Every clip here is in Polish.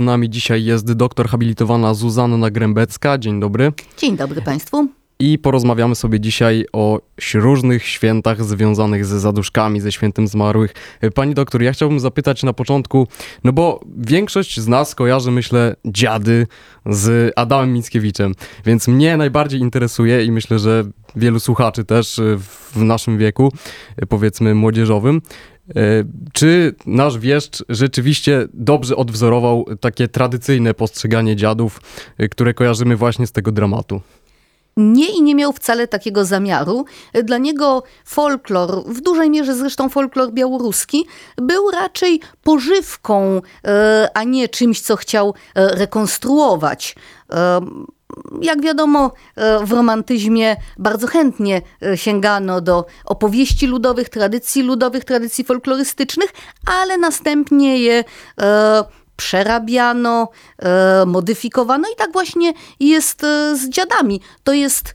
nami dzisiaj jest doktor habilitowana Zuzanna Grębecka. Dzień dobry. Dzień dobry Państwu. I porozmawiamy sobie dzisiaj o różnych świętach związanych ze zaduszkami, ze świętem zmarłych. Pani doktor, ja chciałbym zapytać na początku, no bo większość z nas kojarzy, myślę, dziady z Adamem Mickiewiczem, więc mnie najbardziej interesuje i myślę, że wielu słuchaczy też w naszym wieku, powiedzmy młodzieżowym, czy nasz wieszcz rzeczywiście dobrze odwzorował takie tradycyjne postrzeganie dziadów, e, które kojarzymy właśnie z tego dramatu? Nie i nie miał wcale takiego zamiaru. Dla niego folklor, w dużej mierze zresztą folklor białoruski, był raczej pożywką, e, a nie czymś, co chciał rekonstruować jak wiadomo, e, w romantyzmie bardzo chętnie e, sięgano do opowieści ludowych, tradycji ludowych, tradycji folklorystycznych, ale następnie je e, przerabiano, modyfikowano i tak właśnie jest z dziadami. To jest,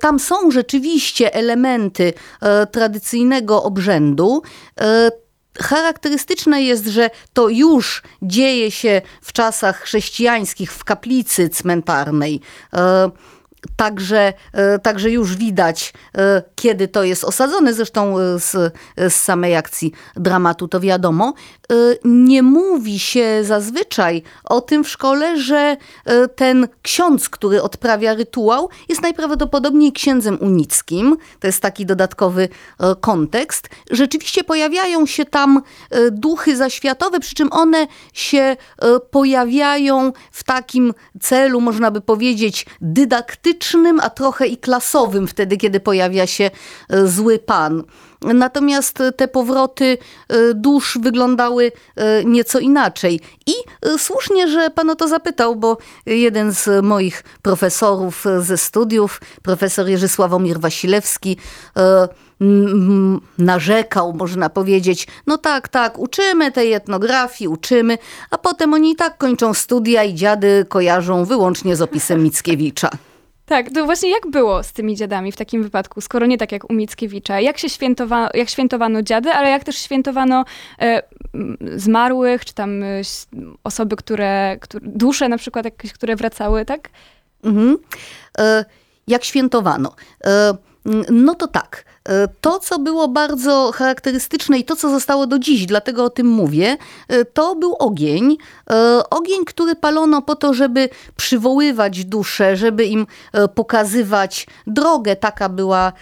tam są rzeczywiście elementy tradycyjnego obrzędu. Charakterystyczne jest, że to już dzieje się w czasach chrześcijańskich w kaplicy cmentarnej. E, Także, e, także już widać, e, kiedy to jest osadzone, zresztą z, z samej akcji dramatu to wiadomo. Nie mówi się zazwyczaj o tym w szkole, że ten ksiądz, który odprawia rytuał, jest najprawdopodobniej księdzem unickim. To jest taki dodatkowy kontekst. Rzeczywiście pojawiają się tam duchy zaświatowe, przy czym one się pojawiają w takim celu, można by powiedzieć, dydaktycznym a trochę i klasowym wtedy, kiedy pojawia się zły pan. Natomiast te powroty e, dusz wyglądały e, nieco inaczej. I słusznie, że pan o to zapytał, bo jeden z moich profesorów ze studiów, profesor Jerzy Sławomir Wasilewski, narzekał, można powiedzieć, no tak, tak, uczymy tej etnografii, uczymy, a potem oni i tak kończą studia i dziady kojarzą wyłącznie z opisem Mickiewicza. Tak, to właśnie jak było z tymi dziadami w takim wypadku, skoro nie tak jak u Mickiewicza? Jak się świętowa jak świętowano dziady, ale jak też świętowano e, zmarłych, czy tam e, osoby, które, które, dusze na przykład jakieś, które wracały, tak? Mhm. E, jak świętowano? E, no to tak. E, to, co było bardzo charakterystyczne i to, co zostało do dziś, dlatego o tym mówię, e, to był ogień. E, ogień, który palono po to, żeby przywoływać dusze, żeby im pokazywać drogę. Taka była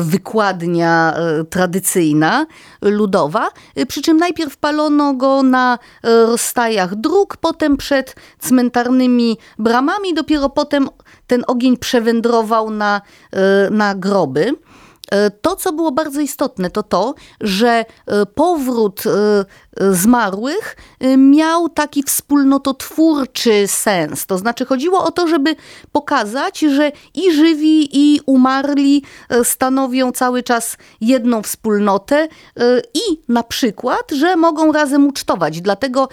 wykładnia tradycyjna, ludowa. Przy czym najpierw palono go na rozstajach dróg, potem przed cmentarnymi bramami, dopiero potem ten ogień przewędrował na, na groby. E, to, co było bardzo istotne, to to, że e, powrót e, zmarłych miał taki wspólnototwórczy sens. To znaczy chodziło o to, żeby pokazać, że i żywi, i umarli stanowią cały czas jedną wspólnotę i na przykład, że mogą razem ucztować. Dlatego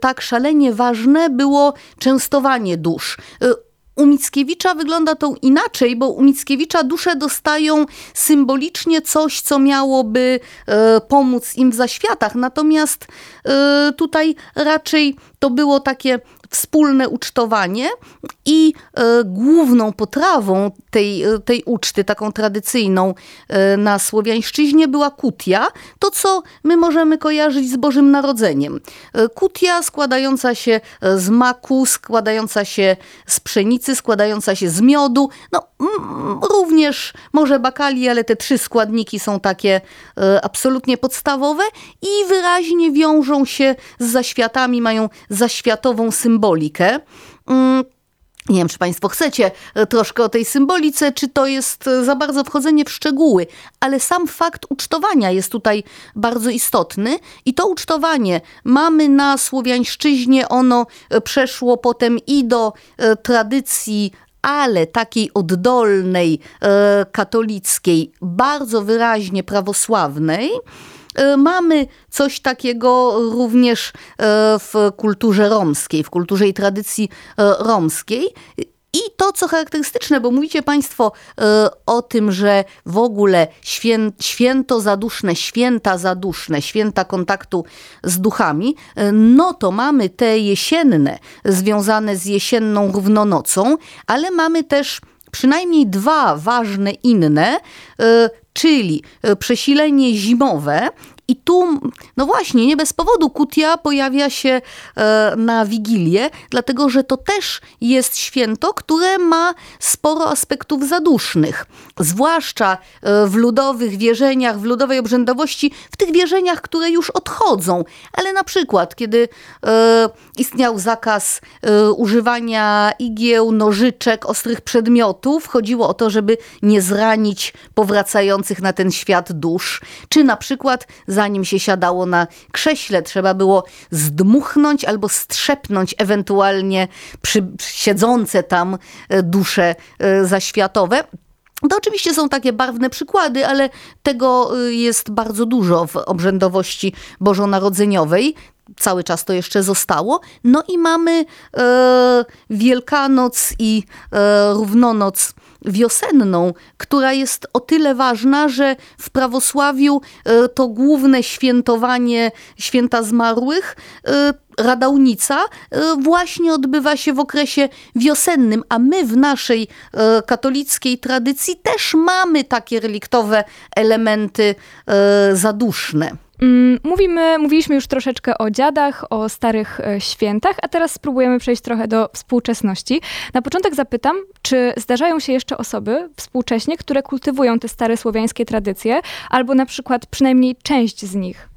tak szalenie ważne było częstowanie dusz u Mickiewicza wygląda to inaczej, bo u Mickiewicza dusze dostają symbolicznie coś, co miałoby e, pomóc im w zaświatach. Natomiast e, tutaj raczej to było takie wspólne ucztowanie i e, główną potrawą tej, e, tej uczty, taką tradycyjną e, na Słowiańszczyźnie była kutia, to co my możemy kojarzyć z Bożym Narodzeniem. Kutia składająca się z maku, składająca się z pszenicy, składająca się z miodu, no również może bakali, ale te trzy składniki są takie absolutnie podstawowe i wyraźnie wiążą się z zaświatami, mają zaświatową symbolikę. Mm, nie wiem, czy Państwo chcecie e, troszkę o tej symbolice, czy to jest e, za bardzo wchodzenie w szczegóły, ale sam fakt ucztowania jest tutaj bardzo istotny i to ucztowanie mamy na Słowiańszczyźnie, ono e, przeszło potem i do tradycji ale takiej oddolnej, katolickiej, bardzo wyraźnie prawosławnej. E, mamy coś takiego również e, w kulturze romskiej, w kulturze i tradycji e, romskiej. I to, co charakterystyczne, bo mówicie Państwo e, o tym, że w ogóle świę, święto zaduszne, święta zaduszne, święta kontaktu z duchami, e, no to mamy te jesienne, związane z jesienną równonocą, ale mamy też przynajmniej dwa ważne inne, e, czyli przesilenie zimowe i tu, no właśnie, nie bez powodu Kutia pojawia się e, na Wigilię, dlatego że to też jest święto, które ma sporo aspektów zadusznych. Zwłaszcza e, w ludowych wierzeniach, w ludowej obrzędowości, w tych wierzeniach, które już odchodzą. Ale na przykład, kiedy e, istniał zakaz używania igieł, nożyczek, ostrych przedmiotów, chodziło o to, żeby nie zranić powracających na ten świat dusz. Czy na przykład zanim się siadało na krześle, trzeba było zdmuchnąć albo strzepnąć ewentualnie przy, siedzące tam e, dusze e, zaświatowe. To oczywiście są takie barwne przykłady, ale tego e, jest bardzo dużo w obrzędowości bożonarodzeniowej. Cały czas to jeszcze zostało. No i mamy e, Wielkanoc i e, Równonoc wiosenną, która jest o tyle ważna, że w prawosławiu e, to główne świętowanie święta zmarłych e, radałnica e, właśnie odbywa się w okresie wiosennym, a my w naszej katolickiej tradycji też mamy takie reliktowe elementy zaduszne. Mm, mówimy, mówiliśmy już troszeczkę o dziadach, o starych e, świętach, a teraz spróbujemy przejść trochę do współczesności. Na początek zapytam, czy zdarzają się jeszcze osoby współcześnie, które kultywują te stare słowiańskie tradycje, albo na przykład przynajmniej część z nich?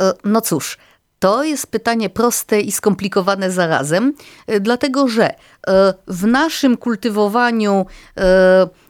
E, no cóż, to jest pytanie proste i skomplikowane zarazem, e, dlatego że w naszym kultywowaniu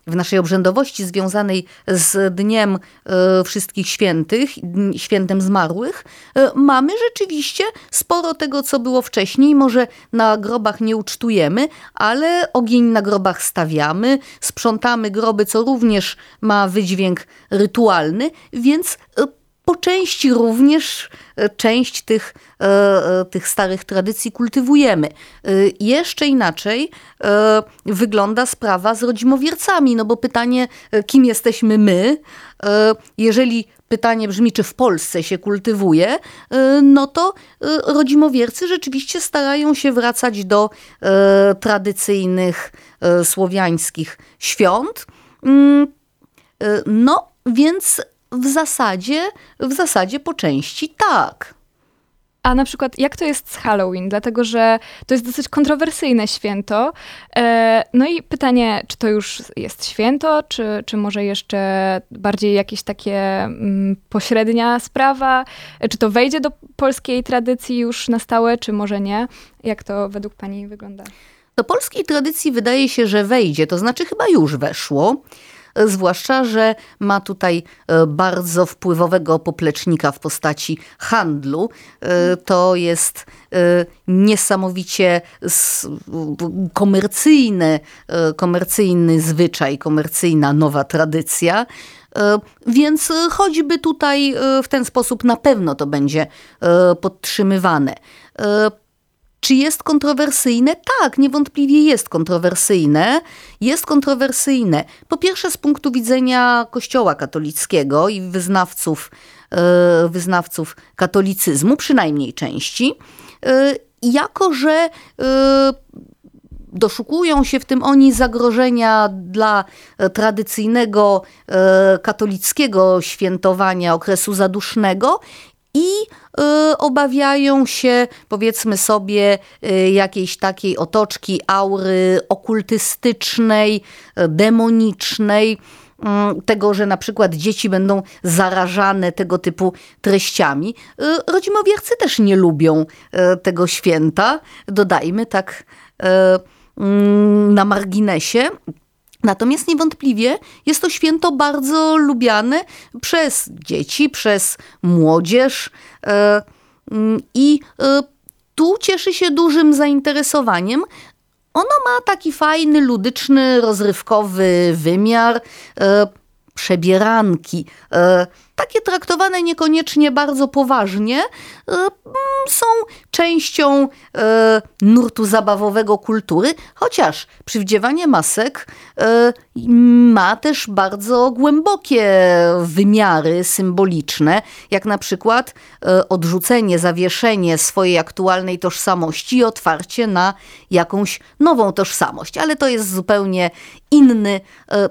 w naszej obrzędowości związanej z Dniem e, Wszystkich Świętych, Świętem Zmarłych, e, mamy rzeczywiście sporo tego, co było wcześniej. Może na grobach nie ucztujemy, ale ogień na grobach stawiamy, sprzątamy groby, co również ma wydźwięk rytualny, więc e, po części również e, część tych, e, e, tych starych tradycji kultywujemy. Jeszcze inaczej wygląda sprawa z rodzimowiercami, no bo pytanie, kim jesteśmy my, jeżeli pytanie brzmi, czy w Polsce się kultywuje, no to rodzimowiercy rzeczywiście starają się wracać do tradycyjnych słowiańskich świąt. Mm, no, więc w zasadzie, w zasadzie po części tak. A na przykład, jak to jest z Halloween? Dlatego, że to jest dosyć kontrowersyjne święto. E, no i pytanie, czy to już jest święto, czy, czy może jeszcze bardziej jakieś takie mm, pośrednia sprawa? E, czy to wejdzie do polskiej tradycji już na stałe, czy może nie? Jak to według Pani wygląda? Do polskiej tradycji wydaje się, że wejdzie, to znaczy chyba już weszło zwłaszcza, że ma tutaj e, bardzo wpływowego poplecznika w postaci handlu. E, to jest e, niesamowicie komercyjny, komercyjny zwyczaj, komercyjna nowa tradycja. Więc choćby tutaj w ten sposób na pewno to będzie podtrzymywane. Czy jest kontrowersyjne? Tak, niewątpliwie jest kontrowersyjne. Jest kontrowersyjne. Po pierwsze, z punktu widzenia Kościoła katolickiego i wyznawców, e, wyznawców katolicyzmu, przynajmniej części, e, jako że e, doszukują się w tym oni zagrożenia dla tradycyjnego katolickiego świętowania okresu zadusznego i y, obawiają się, powiedzmy sobie, y, jakiejś takiej otoczki aury okultystycznej, y, demonicznej mm, tego, że na przykład dzieci będą zarażane tego typu treściami. Rodzimowiercy też nie lubią tego święta. Dodajmy tak mm, na marginesie. Natomiast niewątpliwie jest to święto bardzo lubiane przez dzieci, przez młodzież e, mm, i e, tu cieszy się dużym zainteresowaniem. Ono ma taki fajny, ludyczny, rozrywkowy wymiar. E, przebieranki, takie traktowane niekoniecznie bardzo poważnie, e, mm, są częścią e, nurtu zabawowego kultury, chociaż przywdziewanie masek e, ma też bardzo głębokie wymiary symboliczne, jak na przykład odrzucenie, zawieszenie swojej aktualnej tożsamości i otwarcie na jakąś nową tożsamość. Ale to jest zupełnie inny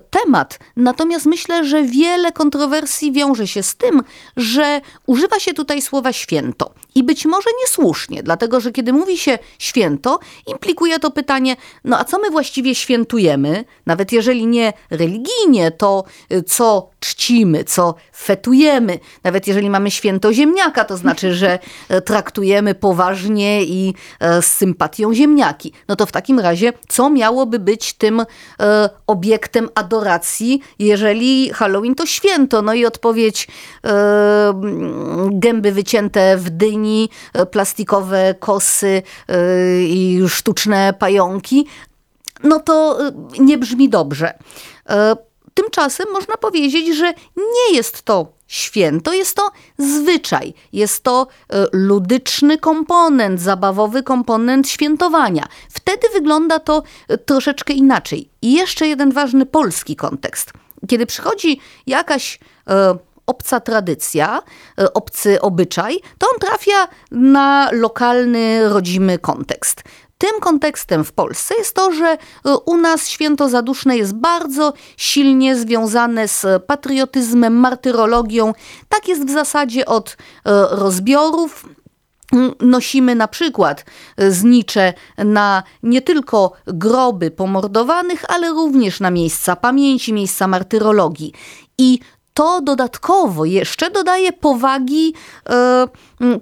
temat. Natomiast myślę, że wiele kontrowersji wiąże się z tym, że używa się tutaj słowa święto. I być może niesłusznie, dlatego że kiedy mówi się święto, implikuje to pytanie, no a co my właściwie świętujemy? Nawet jeżeli nie religijnie, to y, co czcimy, co fetujemy. Nawet jeżeli mamy święto ziemniaka, to znaczy, że e, traktujemy poważnie i e, z sympatią ziemniaki. No to w takim razie, co miałoby być tym e, obiektem adoracji, jeżeli Halloween to święto? No i odpowiedź mm, gęby wycięte w dyni, plastikowe kosy i sztuczne pająki no to nie brzmi dobrze. Tymczasem można powiedzieć, że nie jest to święto, jest to zwyczaj, jest to e, ludyczny komponent, zabawowy komponent świętowania. Wtedy wygląda to e, troszeczkę inaczej. I jeszcze jeden ważny polski kontekst. Kiedy przychodzi jakaś e, obca tradycja, obcy obyczaj, to on trafia na lokalny, rodzimy kontekst. Tym kontekstem w Polsce jest to, że e, u nas święto zaduszne jest bardzo silnie związane z patriotyzmem, martyrologią. Tak jest w zasadzie od e, rozbiorów nosimy na przykład znicze na nie tylko groby pomordowanych, ale również na miejsca pamięci, miejsca martyrologii. I to dodatkowo jeszcze dodaje powagi e,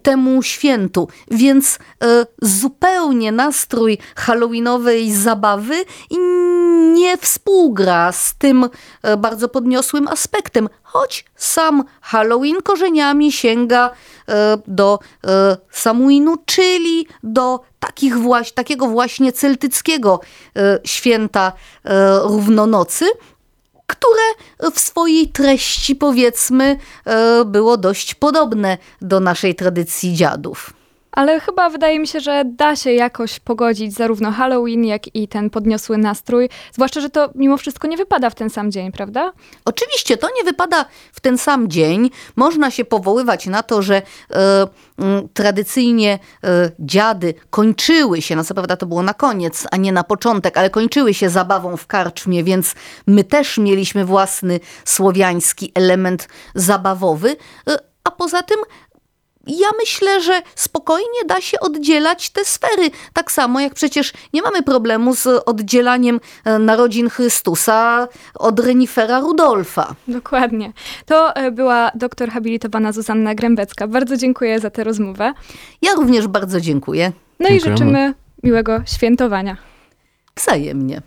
temu świętu, więc e, zupełnie nastrój halloweenowej zabawy nie współgra z tym e, bardzo podniosłym aspektem, choć sam Halloween korzeniami sięga do Samuinu, czyli do takich takiego właśnie celtyckiego święta równonocy, które w swojej treści, powiedzmy, e, było dość podobne do naszej tradycji dziadów. Ale chyba wydaje mi się, że da się jakoś pogodzić zarówno Halloween, jak i ten podniosły nastrój. Zwłaszcza, że to mimo wszystko nie wypada w ten sam dzień, prawda? Oczywiście to nie wypada w ten sam dzień. Można się powoływać na to, że e, mm, tradycyjnie e, dziady kończyły się, no co prawda to było na koniec, a nie na początek, ale kończyły się zabawą w karczmie, więc my też mieliśmy własny słowiański element zabawowy. E, a poza tym ja myślę, że spokojnie da się oddzielać te sfery. Tak samo jak przecież nie mamy problemu z oddzielaniem e, narodzin Chrystusa od renifera Rudolfa. Dokładnie. To e, była doktor habilitowana Zuzanna Grębecka. Bardzo dziękuję za tę rozmowę. Ja również bardzo dziękuję. No Dziękujemy. i życzymy miłego świętowania. Wzajemnie.